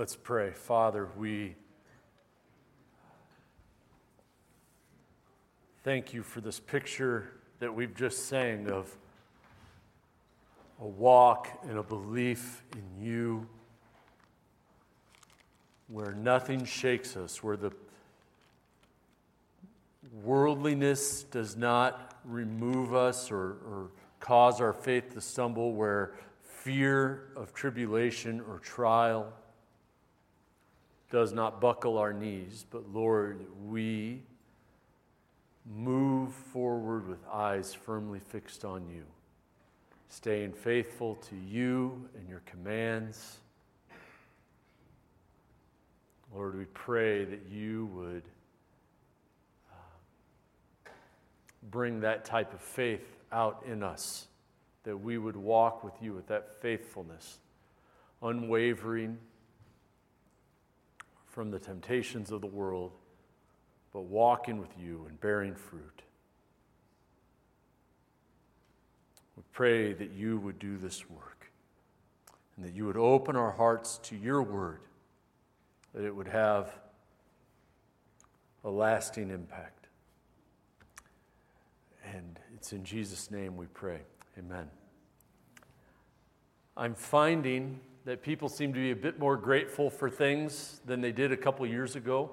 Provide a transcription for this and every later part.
Let's pray. Father, we thank you for this picture that we've just sang of a walk and a belief in you where nothing shakes us, where the worldliness does not remove us or, or cause our faith to stumble, where fear of tribulation or trial does not buckle our knees, but Lord, we move forward with eyes firmly fixed on you, staying faithful to you and your commands. Lord, we pray that you would uh, bring that type of faith out in us, that we would walk with you with that faithfulness, unwavering from the temptations of the world, but walking with you and bearing fruit. We pray that you would do this work and that you would open our hearts to your word, that it would have a lasting impact. And it's in Jesus' name we pray. Amen. I'm finding that people seem to be a bit more grateful for things than they did a couple years ago.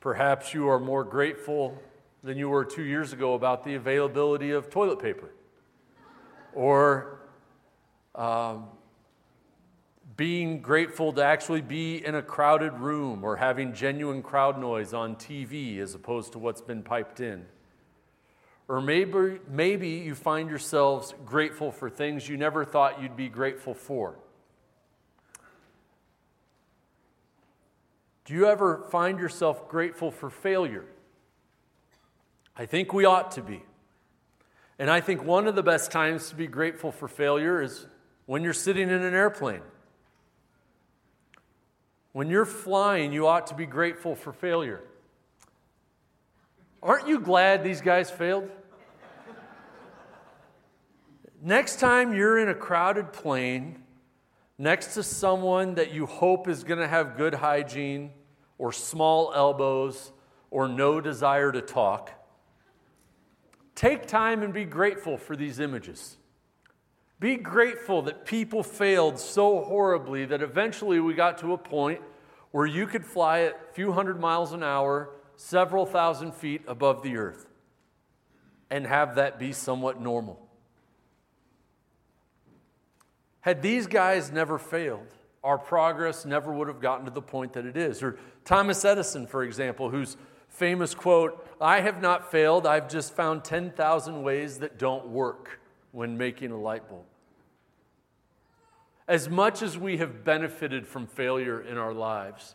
Perhaps you are more grateful than you were two years ago about the availability of toilet paper or um, being grateful to actually be in a crowded room or having genuine crowd noise on TV as opposed to what's been piped in. Or maybe, maybe you find yourselves grateful for things you never thought you'd be grateful for. Do you ever find yourself grateful for failure? I think we ought to be. And I think one of the best times to be grateful for failure is when you're sitting in an airplane. When you're flying, you ought to be grateful for failure. Aren't you glad these guys failed? Next time you're in a crowded plane next to someone that you hope is going to have good hygiene or small elbows or no desire to talk, take time and be grateful for these images. Be grateful that people failed so horribly that eventually we got to a point where you could fly at a few hundred miles an hour, several thousand feet above the earth, and have that be somewhat normal. Had these guys never failed, our progress never would have gotten to the point that it is. Or Thomas Edison, for example, whose famous quote, I have not failed, I've just found 10,000 ways that don't work when making a light bulb. As much as we have benefited from failure in our lives,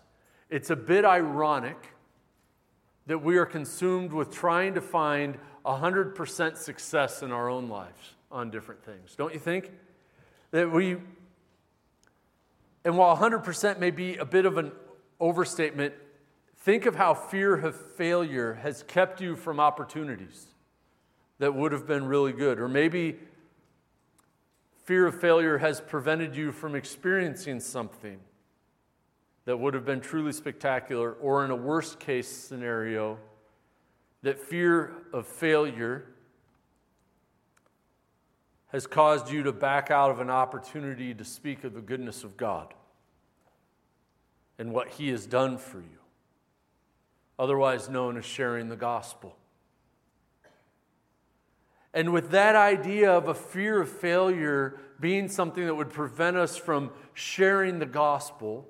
it's a bit ironic that we are consumed with trying to find 100% success in our own lives on different things. Don't you think? That we, and while 100% may be a bit of an overstatement, think of how fear of failure has kept you from opportunities that would have been really good. Or maybe fear of failure has prevented you from experiencing something that would have been truly spectacular. Or in a worst case scenario, that fear of failure has caused you to back out of an opportunity to speak of the goodness of God and what He has done for you, otherwise known as sharing the gospel. And with that idea of a fear of failure being something that would prevent us from sharing the gospel,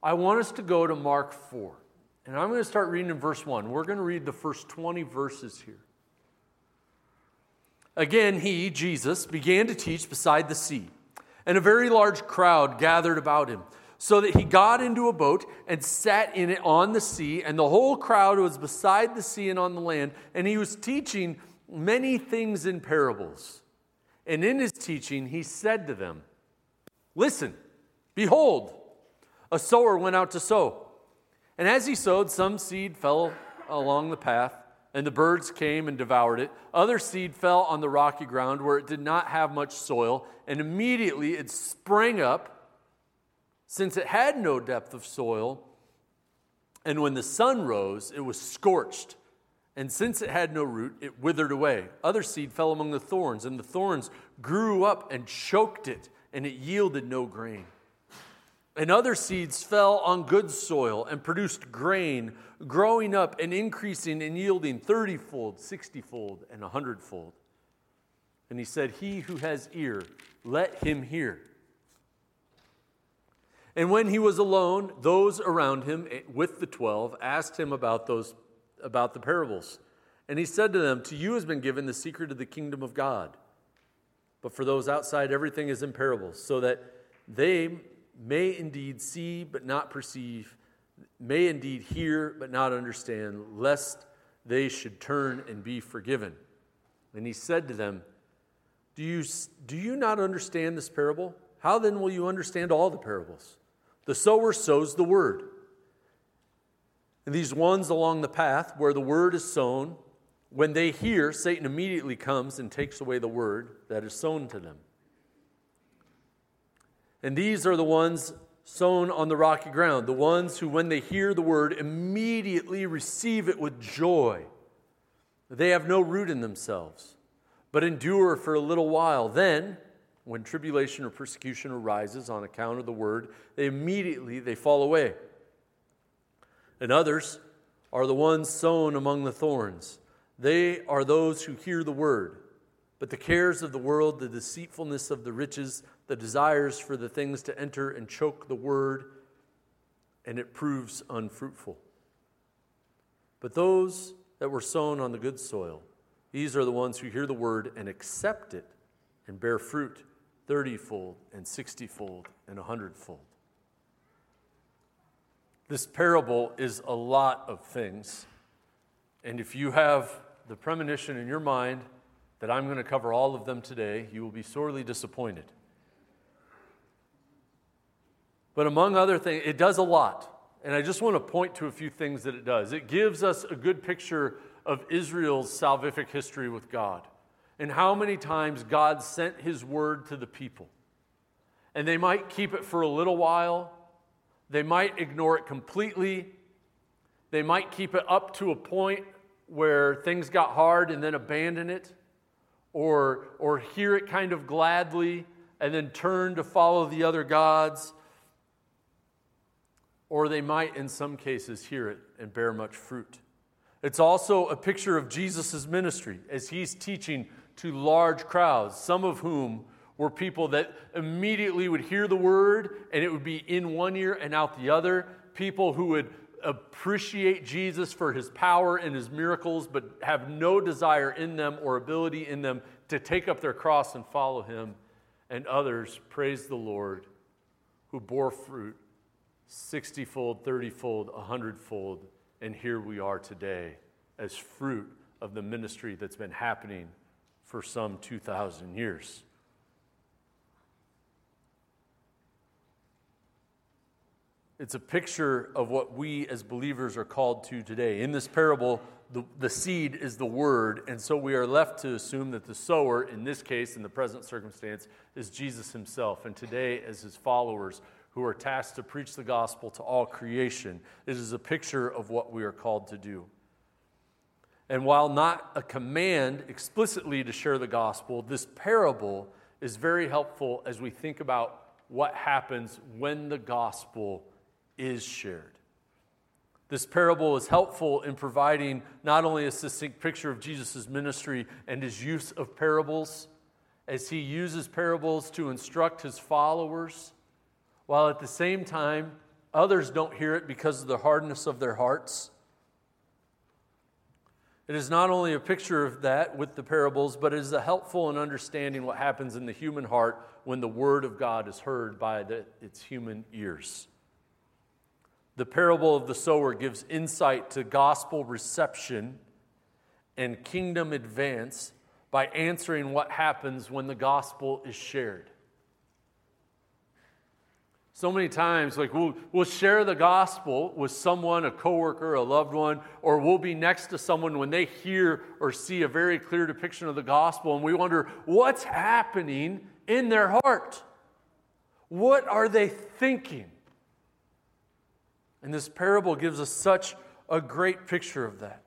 I want us to go to Mark 4. And I'm going to start reading in verse 1. We're going to read the first 20 verses here. Again, he, Jesus, began to teach beside the sea, and a very large crowd gathered about him, so that he got into a boat and sat in it on the sea, and the whole crowd was beside the sea and on the land, and he was teaching many things in parables. And in his teaching, he said to them, Listen, behold, a sower went out to sow. And as he sowed, some seed fell along the path and the birds came and devoured it. Other seed fell on the rocky ground where it did not have much soil, and immediately it sprang up, since it had no depth of soil, and when the sun rose, it was scorched. And since it had no root, it withered away. Other seed fell among the thorns, and the thorns grew up and choked it, and it yielded no grain. And other seeds fell on good soil and produced grain, growing up and increasing and yielding thirtyfold, sixtyfold, and a hundredfold. And he said, He who has ear, let him hear. And when he was alone, those around him eh, with the twelve asked him about, those, about the parables. And he said to them, To you has been given the secret of the kingdom of God. But for those outside, everything is in parables, so that they may indeed see but not perceive, may indeed hear but not understand, lest they should turn and be forgiven. And he said to them, Do you, do you not understand this parable? How then will you understand all the parables? The sower sows the word. And these ones along the path where the word is sown, when they hear, Satan immediately comes and takes away the word that is sown to them. And these are the ones sown on the rocky ground, the ones who, when they hear the word, immediately receive it with joy. They have no root in themselves, but endure for a little while. Then, when tribulation or persecution arises on account of the word, they immediately they fall away. And others are the ones sown among the thorns. They are those who hear the word, but the cares of the world, the deceitfulness of the riches, the desires for the things to enter and choke the word, and it proves unfruitful. But those that were sown on the good soil, these are the ones who hear the word and accept it and bear fruit thirtyfold and sixtyfold and a hundredfold. This parable is a lot of things. And if you have the premonition in your mind that I'm going to cover all of them today, you will be sorely disappointed. But among other things, it does a lot. And I just want to point to a few things that it does. It gives us a good picture of Israel's salvific history with God and how many times God sent his word to the people. And they might keep it for a little while, they might ignore it completely, they might keep it up to a point where things got hard and then abandon it, or, or hear it kind of gladly and then turn to follow the other gods. Or they might, in some cases, hear it and bear much fruit. It's also a picture of Jesus' ministry as he's teaching to large crowds, some of whom were people that immediately would hear the word and it would be in one ear and out the other. People who would appreciate Jesus for his power and his miracles, but have no desire in them or ability in them to take up their cross and follow him. And others, praise the Lord, who bore fruit 60 fold, 30 fold, 100 fold. And here we are today as fruit of the ministry that's been happening for some 2,000 years. It's a picture of what we as believers are called to today. In this parable, the, the seed is the word, and so we are left to assume that the sower, in this case, in the present circumstance, is Jesus himself. And today, as his followers who are tasked to preach the gospel to all creation, it is a picture of what we are called to do. And while not a command explicitly to share the gospel, this parable is very helpful as we think about what happens when the gospel is shared. This parable is helpful in providing not only a succinct picture of Jesus' ministry and his use of parables, as he uses parables to instruct his followers, while at the same time others don't hear it because of the hardness of their hearts. It is not only a picture of that with the parables, but it is helpful in understanding what happens in the human heart when the word of God is heard by the, its human ears. The parable of the sower gives insight to gospel reception and kingdom advance by answering what happens when the gospel is shared. So many times, like we'll, we'll share the gospel with someone, a coworker, a loved one, or we'll be next to someone when they hear or see a very clear depiction of the gospel, and we wonder what's happening in their heart. What are they thinking? And this parable gives us such a great picture of that.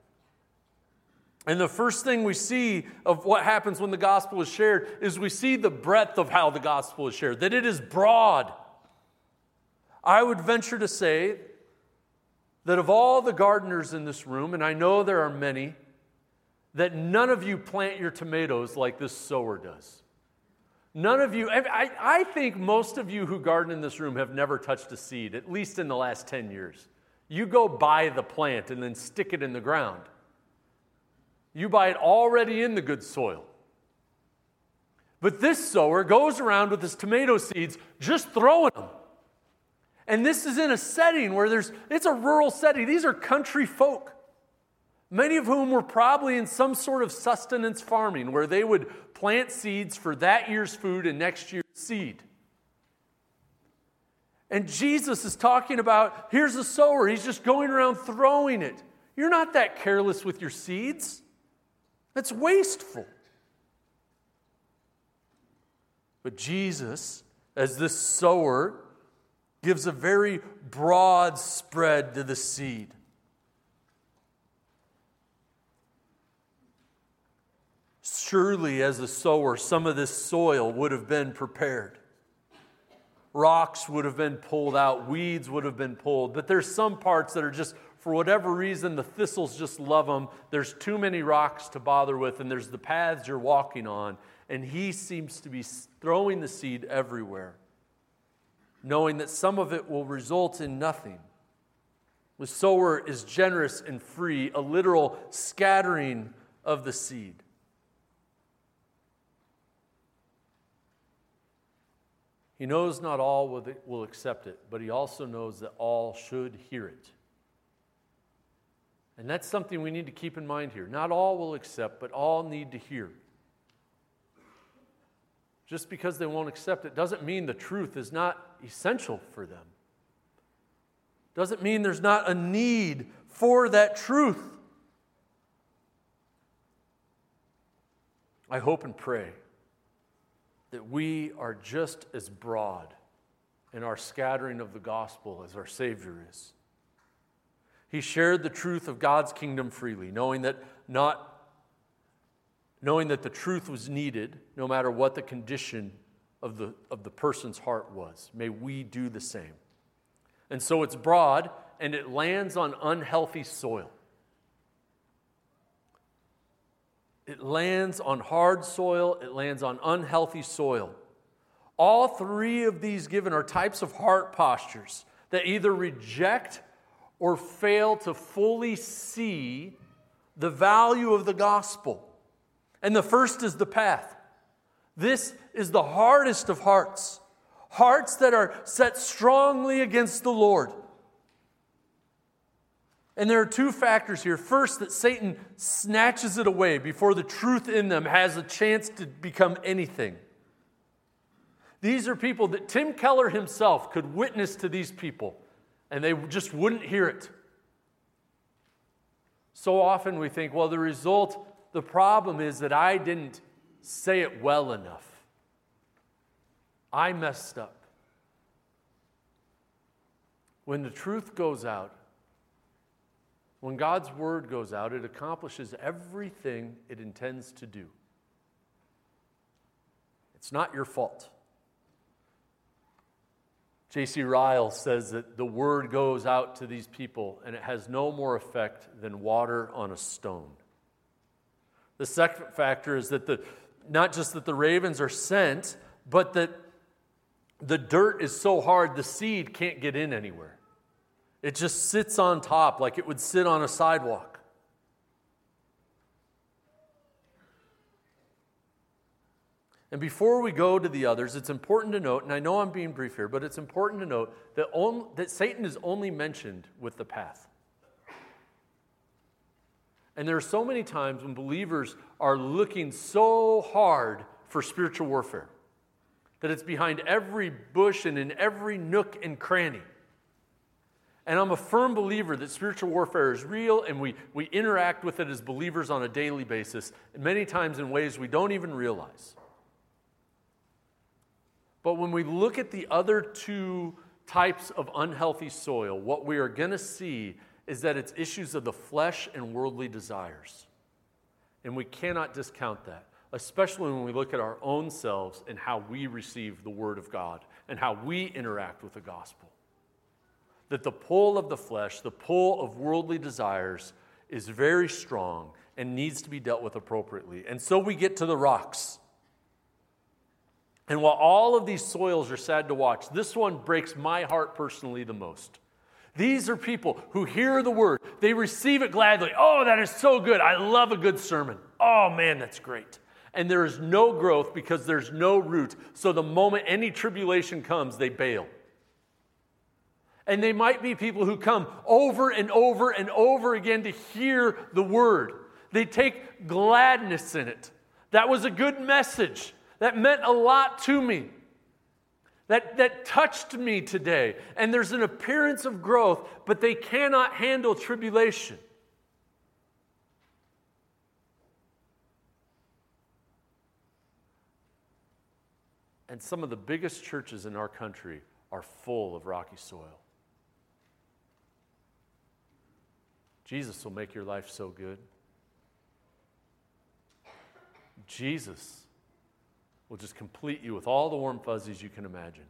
And the first thing we see of what happens when the gospel is shared is we see the breadth of how the gospel is shared, that it is broad. I would venture to say that of all the gardeners in this room, and I know there are many, that none of you plant your tomatoes like this sower does. None of you, I, I think most of you who garden in this room have never touched a seed, at least in the last 10 years. You go buy the plant and then stick it in the ground. You buy it already in the good soil. But this sower goes around with his tomato seeds just throwing them. And this is in a setting where there's, it's a rural setting. These are country folk, many of whom were probably in some sort of sustenance farming where they would plant seeds for that year's food and next year's seed. And Jesus is talking about here's a sower, he's just going around throwing it. You're not that careless with your seeds, that's wasteful. But Jesus, as this sower, gives a very broad spread to the seed. Surely, as a sower, some of this soil would have been prepared. Rocks would have been pulled out, weeds would have been pulled, but there's some parts that are just, for whatever reason, the thistles just love them. There's too many rocks to bother with, and there's the paths you're walking on, and he seems to be throwing the seed everywhere knowing that some of it will result in nothing. The sower is generous and free, a literal scattering of the seed. He knows not all will accept it, but he also knows that all should hear it. And that's something we need to keep in mind here. Not all will accept, but all need to hear. Just because they won't accept it doesn't mean the truth is not essential for them. Doesn't mean there's not a need for that truth. I hope and pray that we are just as broad in our scattering of the gospel as our Savior is. He shared the truth of God's kingdom freely, knowing that not knowing that the truth was needed no matter what the condition of the, of the person's heart was. May we do the same. And so it's broad and it lands on unhealthy soil. It lands on hard soil, it lands on unhealthy soil. All three of these given are types of heart postures that either reject or fail to fully see the value of the gospel. And the first is the path. This is the hardest of hearts, hearts that are set strongly against the Lord. And there are two factors here. First, that Satan snatches it away before the truth in them has a chance to become anything. These are people that Tim Keller himself could witness to these people, and they just wouldn't hear it. So often we think, well, the result, the problem is that I didn't say it well enough. I messed up. When the truth goes out, when God's word goes out, it accomplishes everything it intends to do. It's not your fault. J.C. Ryle says that the word goes out to these people and it has no more effect than water on a stone. The second factor is that the, not just that the ravens are sent, but that the dirt is so hard the seed can't get in anywhere. It just sits on top like it would sit on a sidewalk. And before we go to the others, it's important to note, and I know I'm being brief here, but it's important to note that, only, that Satan is only mentioned with the path. And there are so many times when believers are looking so hard for spiritual warfare that it's behind every bush and in every nook and cranny. And I'm a firm believer that spiritual warfare is real and we, we interact with it as believers on a daily basis, many times in ways we don't even realize. But when we look at the other two types of unhealthy soil, what we are going to see is that it's issues of the flesh and worldly desires. And we cannot discount that, especially when we look at our own selves and how we receive the Word of God and how we interact with the gospel. That the pull of the flesh, the pull of worldly desires, is very strong and needs to be dealt with appropriately. And so we get to the rocks. And while all of these soils are sad to watch, this one breaks my heart personally the most. These are people who hear the word, they receive it gladly. Oh, that is so good. I love a good sermon. Oh, man, that's great. And there is no growth because there's no root. So the moment any tribulation comes, they bail. And they might be people who come over and over and over again to hear the word. They take gladness in it. That was a good message that meant a lot to me, that, that touched me today. And there's an appearance of growth, but they cannot handle tribulation. And some of the biggest churches in our country are full of rocky soil. Jesus will make your life so good. Jesus will just complete you with all the warm fuzzies you can imagine.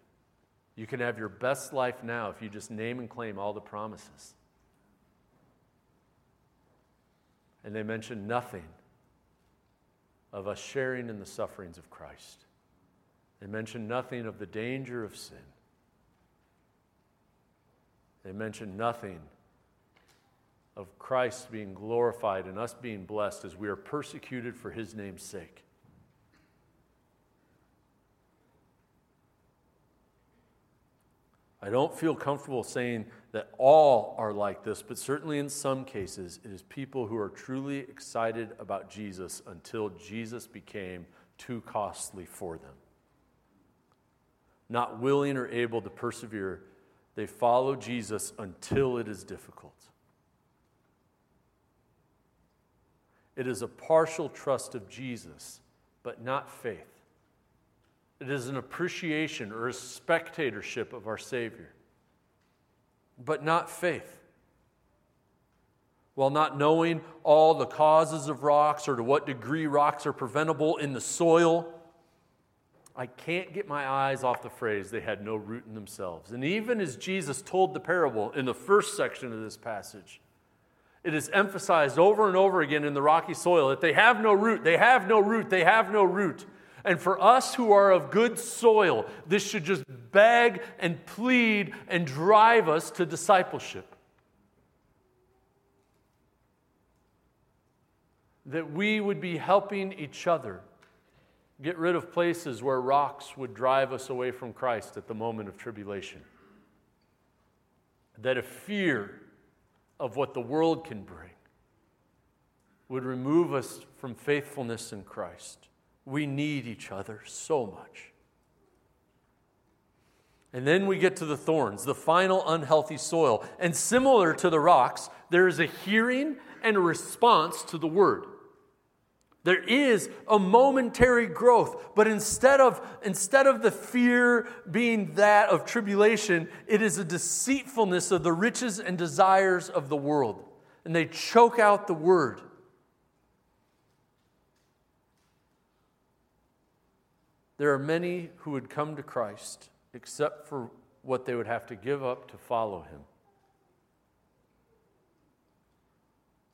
You can have your best life now if you just name and claim all the promises. And they mention nothing of us sharing in the sufferings of Christ. They mention nothing of the danger of sin. They mention nothing of Christ being glorified and us being blessed as we are persecuted for his name's sake. I don't feel comfortable saying that all are like this, but certainly in some cases, it is people who are truly excited about Jesus until Jesus became too costly for them. Not willing or able to persevere, they follow Jesus until it is difficult. It is a partial trust of Jesus, but not faith. It is an appreciation or a spectatorship of our Savior, but not faith. While not knowing all the causes of rocks or to what degree rocks are preventable in the soil, I can't get my eyes off the phrase, they had no root in themselves. And even as Jesus told the parable in the first section of this passage, it is emphasized over and over again in the rocky soil that they have no root, they have no root, they have no root. And for us who are of good soil, this should just beg and plead and drive us to discipleship. That we would be helping each other get rid of places where rocks would drive us away from Christ at the moment of tribulation. That a fear of what the world can bring would remove us from faithfulness in Christ. We need each other so much. And then we get to the thorns, the final unhealthy soil. And similar to the rocks, there is a hearing and a response to the word. There is a momentary growth, but instead of, instead of the fear being that of tribulation, it is a deceitfulness of the riches and desires of the world. And they choke out the word. There are many who would come to Christ except for what they would have to give up to follow him.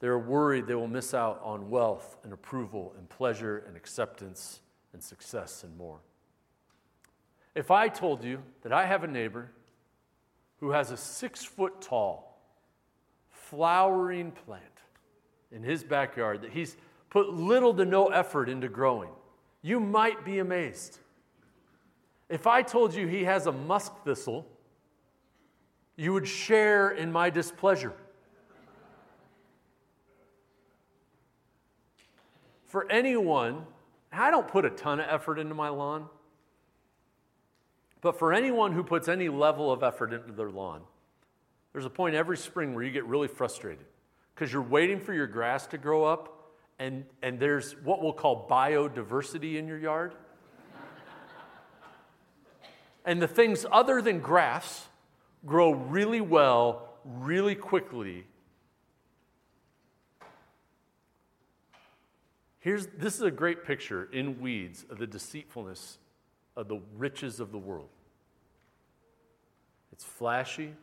They're worried they will miss out on wealth and approval and pleasure and acceptance and success and more. If I told you that I have a neighbor who has a six foot tall, flowering plant in his backyard that he's put little to no effort into growing, you might be amazed. If I told you he has a musk thistle, you would share in my displeasure. For anyone, I don't put a ton of effort into my lawn, but for anyone who puts any level of effort into their lawn, there's a point every spring where you get really frustrated because you're waiting for your grass to grow up and, and there's what we'll call biodiversity in your yard. and the things other than grass grow really well, really quickly. Here's, this is a great picture in weeds of the deceitfulness of the riches of the world. It's flashy,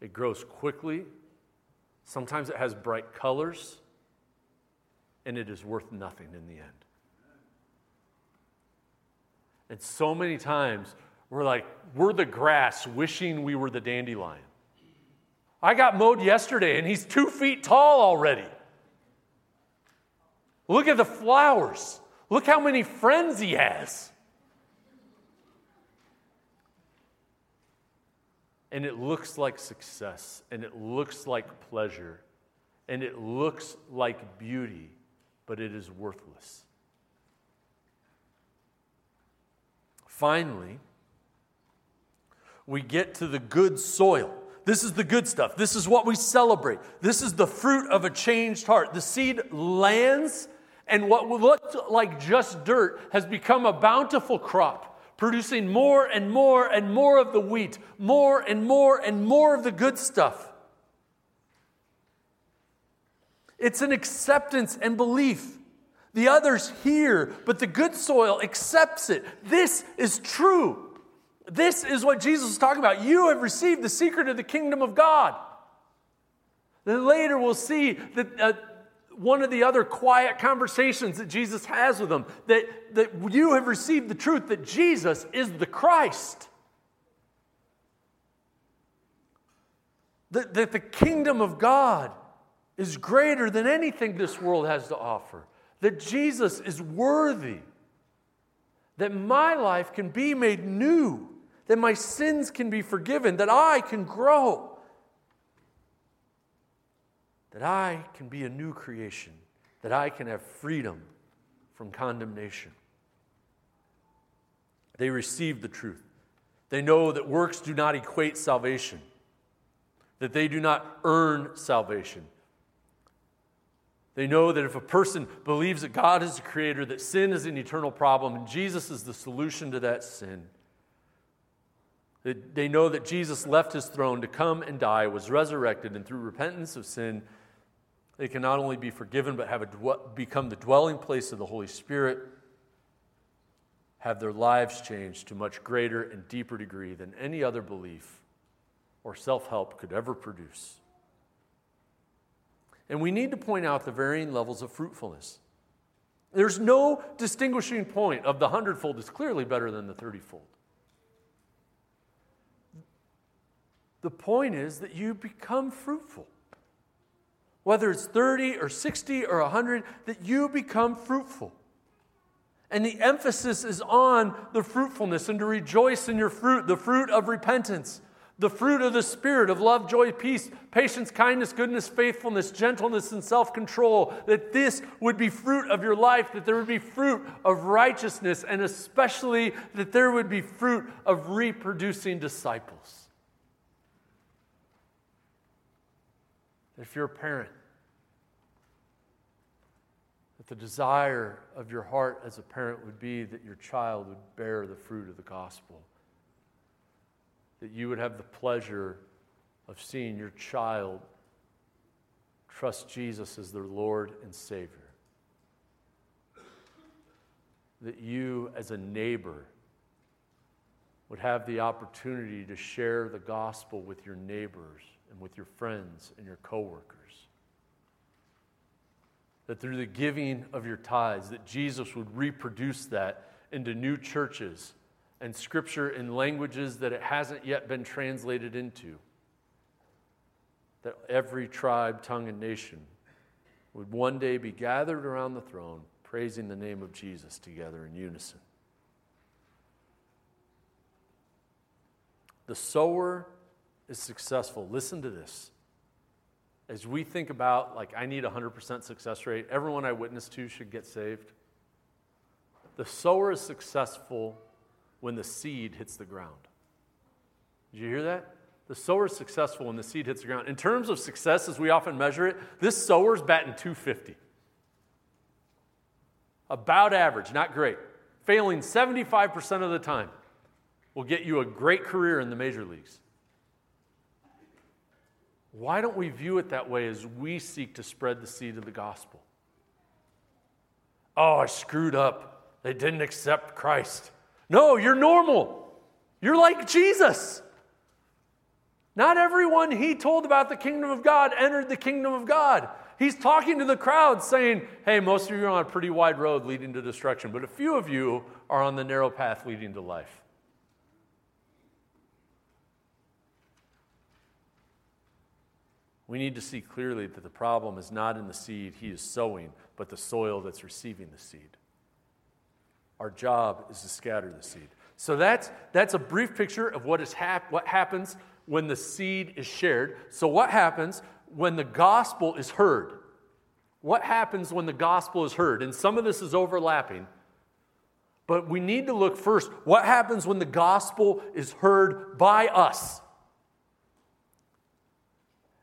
it grows quickly, sometimes it has bright colors, and it is worth nothing in the end. And so many times we're like, we're the grass wishing we were the dandelion. I got mowed yesterday and he's two feet tall already. Look at the flowers. Look how many friends he has. And it looks like success, and it looks like pleasure, and it looks like beauty, but it is worthless. Finally, we get to the good soil. This is the good stuff. This is what we celebrate. This is the fruit of a changed heart. The seed lands, and what looked like just dirt has become a bountiful crop, producing more and more and more of the wheat, more and more and more of the good stuff. It's an acceptance and belief. The others hear, but the good soil accepts it. This is true. This is what Jesus is talking about. You have received the secret of the kingdom of God. Then later we'll see that uh, one of the other quiet conversations that Jesus has with them that, that you have received the truth that Jesus is the Christ. That, that the kingdom of God is greater than anything this world has to offer. That Jesus is worthy. That my life can be made new that my sins can be forgiven, that I can grow, that I can be a new creation, that I can have freedom from condemnation. They receive the truth. They know that works do not equate salvation, that they do not earn salvation. They know that if a person believes that God is the creator, that sin is an eternal problem, and Jesus is the solution to that sin, they know that Jesus left his throne to come and die, was resurrected, and through repentance of sin, they can not only be forgiven, but have a, become the dwelling place of the Holy Spirit, have their lives changed to much greater and deeper degree than any other belief or self help could ever produce. And we need to point out the varying levels of fruitfulness. There's no distinguishing point of the hundredfold is clearly better than the thirtyfold. The point is that you become fruitful. Whether it's 30 or 60 or 100, that you become fruitful. And the emphasis is on the fruitfulness and to rejoice in your fruit, the fruit of repentance, the fruit of the Spirit of love, joy, peace, patience, kindness, goodness, faithfulness, gentleness, and self control. That this would be fruit of your life, that there would be fruit of righteousness, and especially that there would be fruit of reproducing disciples. if you're a parent, that the desire of your heart as a parent would be that your child would bear the fruit of the gospel. That you would have the pleasure of seeing your child trust Jesus as their Lord and Savior. That you, as a neighbor, would have the opportunity to share the gospel with your neighbors and with your friends and your coworkers. That through the giving of your tithes, that Jesus would reproduce that into new churches and scripture in languages that it hasn't yet been translated into. That every tribe, tongue, and nation would one day be gathered around the throne, praising the name of Jesus together in unison. The sower is successful, listen to this. As we think about, like, I need a 100% success rate, everyone I witness to should get saved. The sower is successful when the seed hits the ground. Did you hear that? The sower is successful when the seed hits the ground. In terms of success, as we often measure it, this sower's batting 250. About average, not great. Failing 75% of the time will get you a great career in the major leagues. Why don't we view it that way as we seek to spread the seed of the gospel? Oh, I screwed up. They didn't accept Christ. No, you're normal. You're like Jesus. Not everyone he told about the kingdom of God entered the kingdom of God. He's talking to the crowd saying, Hey, most of you are on a pretty wide road leading to destruction, but a few of you are on the narrow path leading to life. We need to see clearly that the problem is not in the seed he is sowing, but the soil that's receiving the seed. Our job is to scatter the seed. So that's, that's a brief picture of what, is hap- what happens when the seed is shared. So, what happens when the gospel is heard? What happens when the gospel is heard? And some of this is overlapping. But we need to look first what happens when the gospel is heard by us?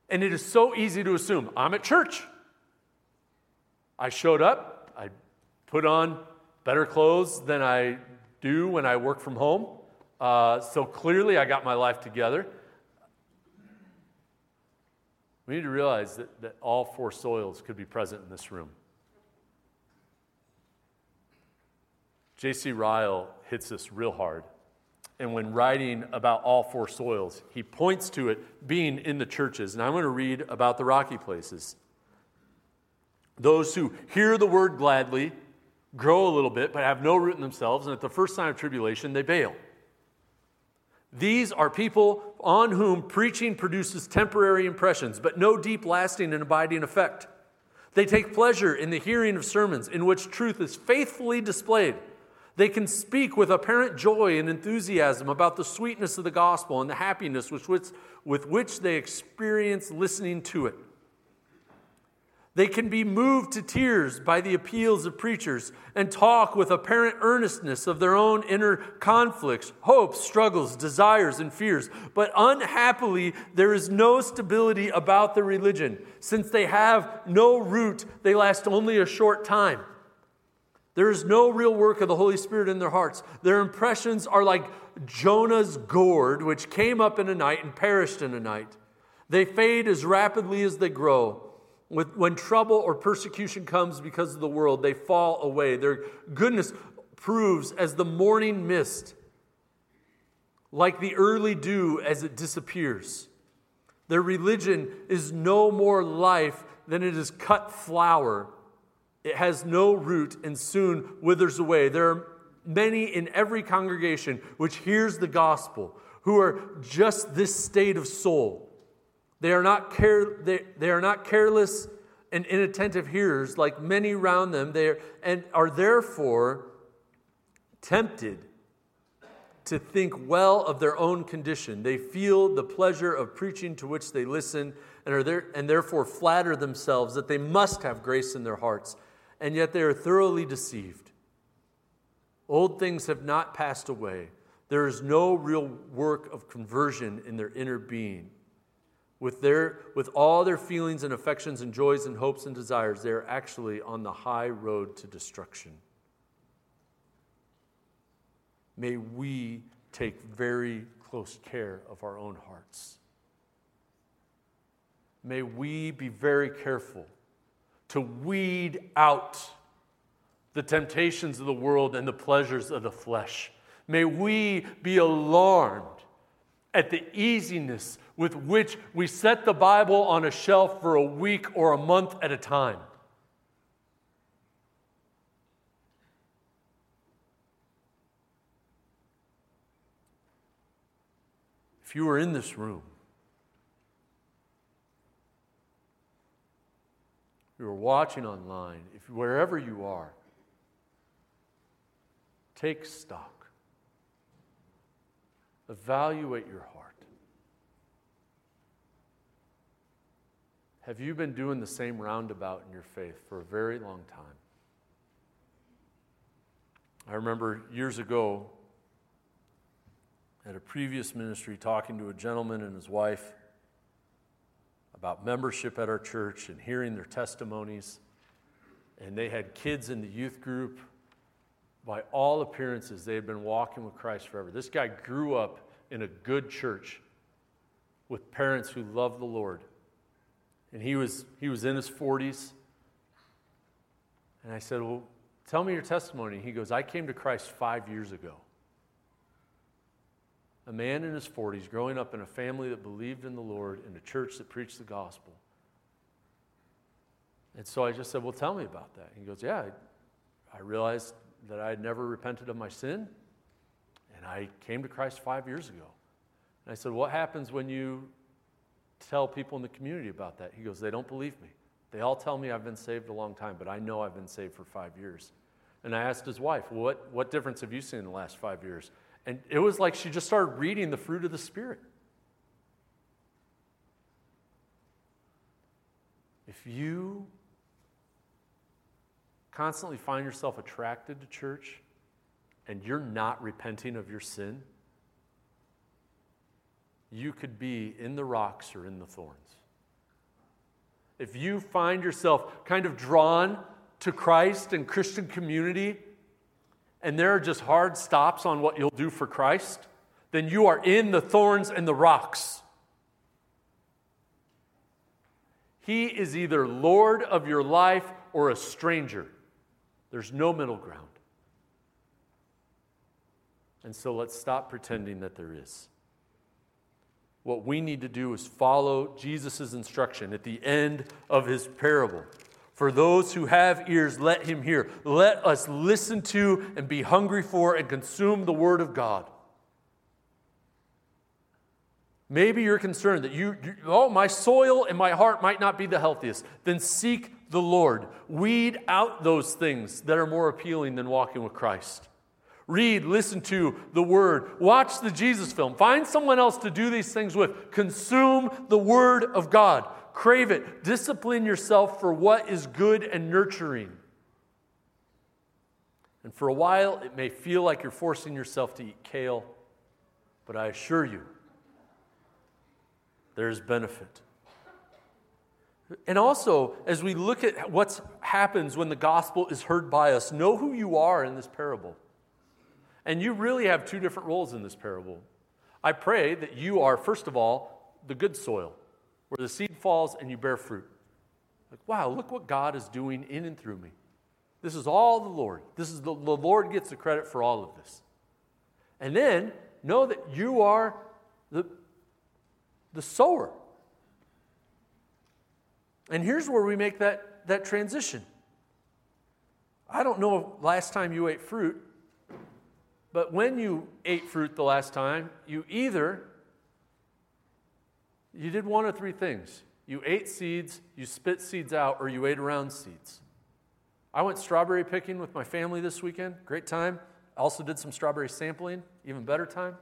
And it is so easy to assume I'm at church. I showed up, I put on better clothes than I do when I work from home. Uh, so clearly, I got my life together. We need to realize that, that all four soils could be present in this room. J.C. Ryle hits this real hard. And when writing about all four soils, he points to it being in the churches. And I'm going to read about the rocky places. Those who hear the word gladly, grow a little bit, but have no root in themselves, and at the first sign of tribulation, they bail. These are people on whom preaching produces temporary impressions, but no deep, lasting, and abiding effect. They take pleasure in the hearing of sermons in which truth is faithfully displayed. They can speak with apparent joy and enthusiasm about the sweetness of the gospel and the happiness with which, with which they experience listening to it. They can be moved to tears by the appeals of preachers and talk with apparent earnestness of their own inner conflicts, hopes, struggles, desires, and fears. But unhappily, there is no stability about the religion. Since they have no root, they last only a short time. There is no real work of the Holy Spirit in their hearts. Their impressions are like Jonah's gourd, which came up in a night and perished in a night. They fade as rapidly as they grow. When trouble or persecution comes because of the world, they fall away. Their goodness proves as the morning mist, like the early dew as it disappears. Their religion is no more life than it is cut flower. It has no root and soon withers away. There are many in every congregation which hears the gospel who are just this state of soul. They are not, care, they, they are not careless and inattentive hearers like many around them, they are, and are therefore tempted to think well of their own condition. They feel the pleasure of preaching to which they listen and, are there, and therefore flatter themselves that they must have grace in their hearts, and yet they are thoroughly deceived. Old things have not passed away. There is no real work of conversion in their inner being. With, their, with all their feelings and affections and joys and hopes and desires, they are actually on the high road to destruction. May we take very close care of our own hearts. May we be very careful to weed out the temptations of the world and the pleasures of the flesh. May we be alarmed at the easiness with which we set the Bible on a shelf for a week or a month at a time. If you are in this room, you are watching online, if wherever you are, take stock. Evaluate your heart. Have you been doing the same roundabout in your faith for a very long time? I remember years ago at a previous ministry talking to a gentleman and his wife about membership at our church and hearing their testimonies. And they had kids in the youth group by all appearances, they had been walking with Christ forever. This guy grew up in a good church with parents who loved the Lord. And he was, he was in his 40s. And I said, Well, tell me your testimony. He goes, I came to Christ five years ago. A man in his 40s, growing up in a family that believed in the Lord, in a church that preached the gospel. And so I just said, Well, tell me about that. He goes, Yeah, I, I realized that I had never repented of my sin, and I came to Christ five years ago. And I said, What happens when you tell people in the community about that? He goes, They don't believe me. They all tell me I've been saved a long time, but I know I've been saved for five years. And I asked his wife, What, what difference have you seen in the last five years? And it was like she just started reading the fruit of the Spirit. If you constantly find yourself attracted to church and you're not repenting of your sin, you could be in the rocks or in the thorns. If you find yourself kind of drawn to Christ and Christian community, and there are just hard stops on what you'll do for Christ, then you are in the thorns and the rocks. He is either Lord of your life or a stranger. There's no middle ground. And so let's stop pretending that there is. What we need to do is follow Jesus' instruction at the end of his parable. For those who have ears, let him hear. Let us listen to and be hungry for and consume the word of God. Maybe you're concerned that you, you, oh, my soil and my heart might not be the healthiest. Then seek the Lord. Weed out those things that are more appealing than walking with Christ. Read, listen to the Word. Watch the Jesus film. Find someone else to do these things with. Consume the Word of God. Crave it. Discipline yourself for what is good and nurturing. And for a while, it may feel like you're forcing yourself to eat kale, but I assure you, there's benefit. And also, as we look at what happens when the gospel is heard by us, know who you are in this parable. And you really have two different roles in this parable. I pray that you are, first of all, the good soil, where the seed falls and you bear fruit. Like, wow, look what God is doing in and through me. This is all the Lord. This is the, the Lord gets the credit for all of this. And then know that you are the, the sower. And here's where we make that, that transition. I don't know last time you ate fruit, but when you ate fruit the last time, you either you did one of three things. You ate seeds, you spit seeds out, or you ate around seeds. I went strawberry picking with my family this weekend. Great time. I Also did some strawberry sampling, even better time.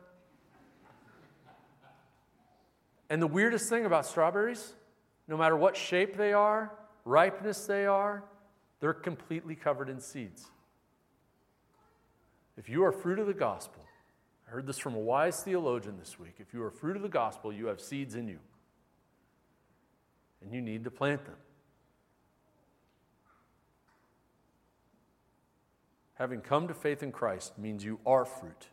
And the weirdest thing about strawberries, no matter what shape they are, ripeness they are, they're completely covered in seeds. If you are fruit of the gospel, I heard this from a wise theologian this week. If you are fruit of the gospel, you have seeds in you. And you need to plant them. Having come to faith in Christ means you are fruit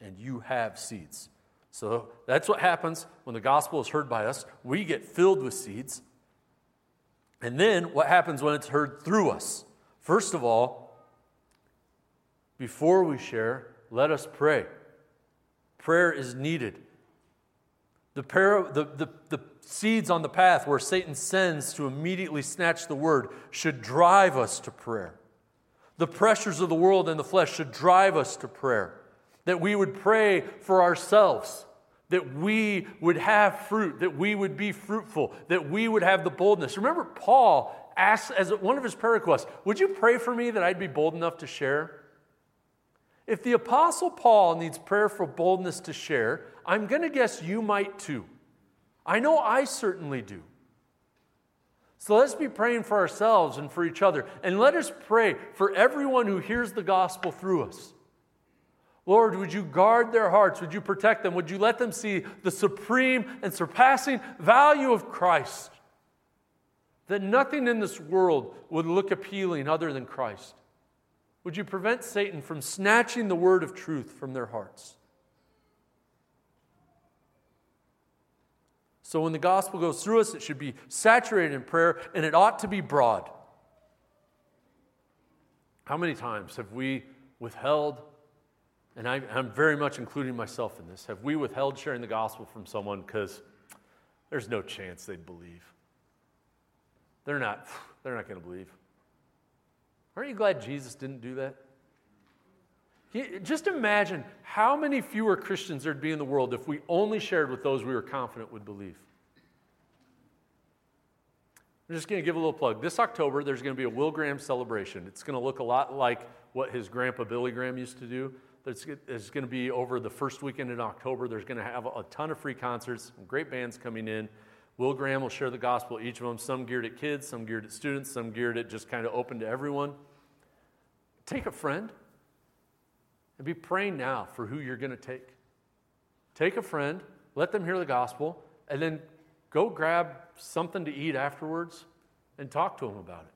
and you have seeds. So that's what happens when the gospel is heard by us. We get filled with seeds. And then what happens when it's heard through us? First of all, before we share, let us pray. Prayer is needed. The, para, the, the, the seeds on the path where Satan sends to immediately snatch the word should drive us to prayer. The pressures of the world and the flesh should drive us to prayer. That we would pray for ourselves, that we would have fruit, that we would be fruitful, that we would have the boldness. Remember, Paul asked as one of his prayer requests, Would you pray for me that I'd be bold enough to share? If the Apostle Paul needs prayer for boldness to share, I'm going to guess you might too. I know I certainly do. So let's be praying for ourselves and for each other. And let us pray for everyone who hears the gospel through us. Lord, would you guard their hearts? Would you protect them? Would you let them see the supreme and surpassing value of Christ? That nothing in this world would look appealing other than Christ. Would you prevent Satan from snatching the word of truth from their hearts? So when the gospel goes through us, it should be saturated in prayer and it ought to be broad. How many times have we withheld, and I, am very much including myself in this, have we withheld sharing the gospel from someone because there's no chance they'd believe? They're not, they're not going to believe. Aren't you glad Jesus didn't do that? Just imagine how many fewer Christians there'd be in the world if we only shared with those we were confident would believe. I'm just going to give a little plug. This October, there's going to be a Will Graham celebration. It's going to look a lot like what his grandpa Billy Graham used to do. It's going to be over the first weekend in October. There's going to have a ton of free concerts, great bands coming in. Will Graham will share the gospel, each of them, some geared at kids, some geared at students, some geared at just kind of open to everyone. Take a friend and be praying now for who you're going to take. Take a friend, let them hear the gospel, and then go grab something to eat afterwards and talk to them about it.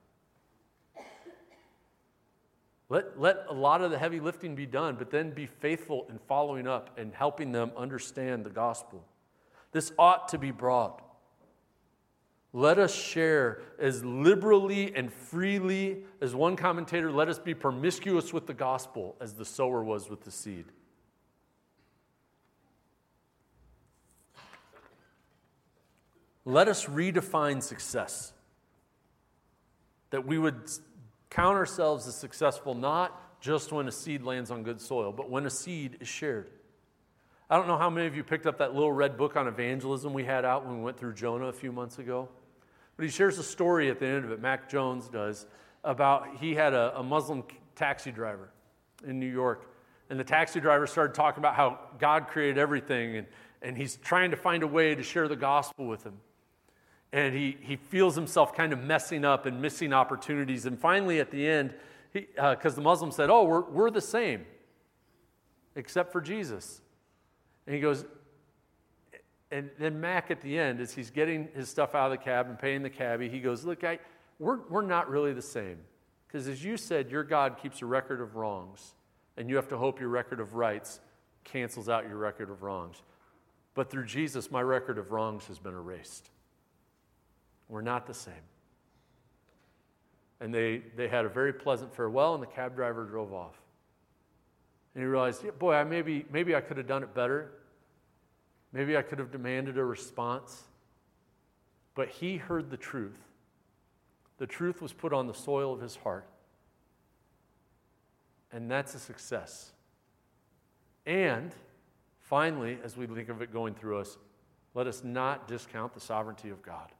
Let, let a lot of the heavy lifting be done, but then be faithful in following up and helping them understand the gospel. This ought to be broad. Let us share as liberally and freely as one commentator, let us be promiscuous with the gospel as the sower was with the seed. Let us redefine success. That we would count ourselves as successful not just when a seed lands on good soil, but when a seed is shared. I don't know how many of you picked up that little red book on evangelism we had out when we went through Jonah a few months ago. But he shares a story at the end of it, Mac Jones does, about he had a, a Muslim taxi driver in New York. And the taxi driver started talking about how God created everything, and, and he's trying to find a way to share the gospel with him. And he, he feels himself kind of messing up and missing opportunities. And finally, at the end, because uh, the Muslim said, Oh, we're, we're the same, except for Jesus. And he goes, and then Mac at the end, as he's getting his stuff out of the cab and paying the cabbie, he goes, Look, I, we're, we're not really the same. Because as you said, your God keeps a record of wrongs, and you have to hope your record of rights cancels out your record of wrongs. But through Jesus, my record of wrongs has been erased. We're not the same. And they, they had a very pleasant farewell, and the cab driver drove off. And he realized, yeah, boy, I maybe, maybe I could have done it better. Maybe I could have demanded a response. But he heard the truth. The truth was put on the soil of his heart. And that's a success. And finally, as we think of it going through us, let us not discount the sovereignty of God.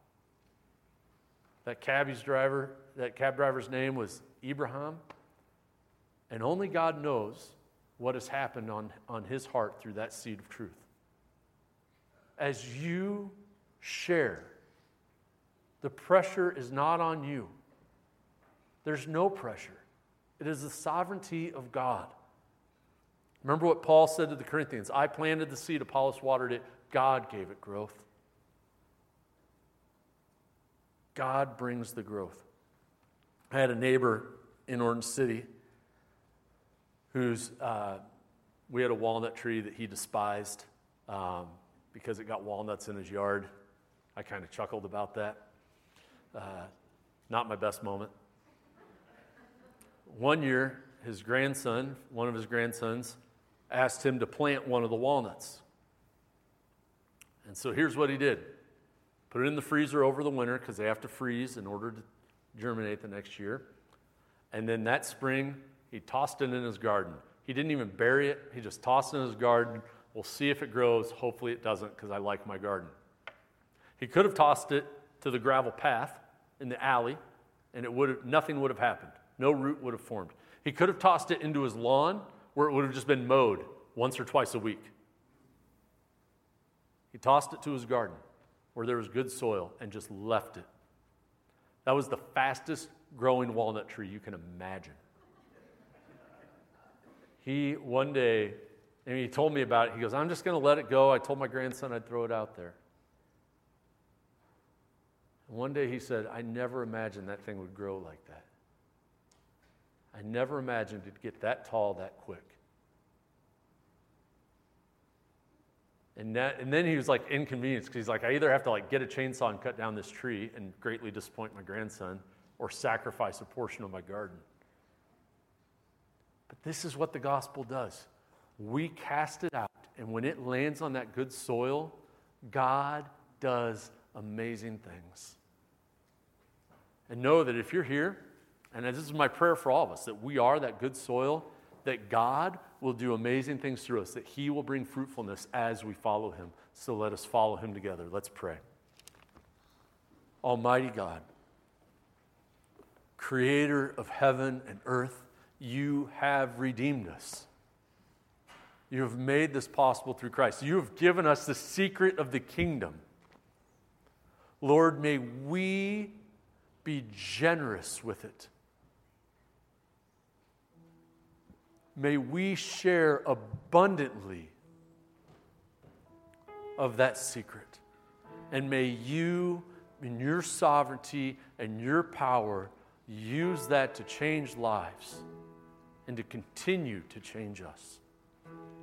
That cabbie's driver, that cab driver's name was Abraham. And only God knows what has happened on, on his heart through that seed of truth as you share, the pressure is not on you. There's no pressure. It is the sovereignty of God. Remember what Paul said to the Corinthians I planted the seed, Apollos watered it, God gave it growth. God brings the growth. I had a neighbor in Orange City who's, uh, we had a walnut tree that he despised. Um, because it got walnuts in his yard. I kind of chuckled about that. Uh, not my best moment. One year, his grandson, one of his grandsons, asked him to plant one of the walnuts. And so here's what he did put it in the freezer over the winter because they have to freeze in order to germinate the next year. And then that spring, he tossed it in his garden. He didn't even bury it, he just tossed it in his garden We'll see if it grows. Hopefully, it doesn't because I like my garden. He could have tossed it to the gravel path in the alley, and it would have, nothing would have happened. No root would have formed. He could have tossed it into his lawn where it would have just been mowed once or twice a week. He tossed it to his garden where there was good soil and just left it. That was the fastest growing walnut tree you can imagine. He one day and he told me about it. He goes, I'm just going to let it go. I told my grandson I'd throw it out there. And one day he said, I never imagined that thing would grow like that. I never imagined it'd get that tall that quick. And, that, and then he was like inconvenienced because he's like, I either have to like get a chainsaw and cut down this tree and greatly disappoint my grandson or sacrifice a portion of my garden. But this is what the gospel does. We cast it out, and when it lands on that good soil, God does amazing things. And know that if you're here, and this is my prayer for all of us, that we are that good soil, that God will do amazing things through us, that He will bring fruitfulness as we follow Him. So let us follow Him together. Let's pray. Almighty God, creator of heaven and earth, you have redeemed us. You have made this possible through Christ. You have given us the secret of the kingdom. Lord, may we be generous with it. May we share abundantly of that secret. And may you, in your sovereignty and your power, use that to change lives and to continue to change us.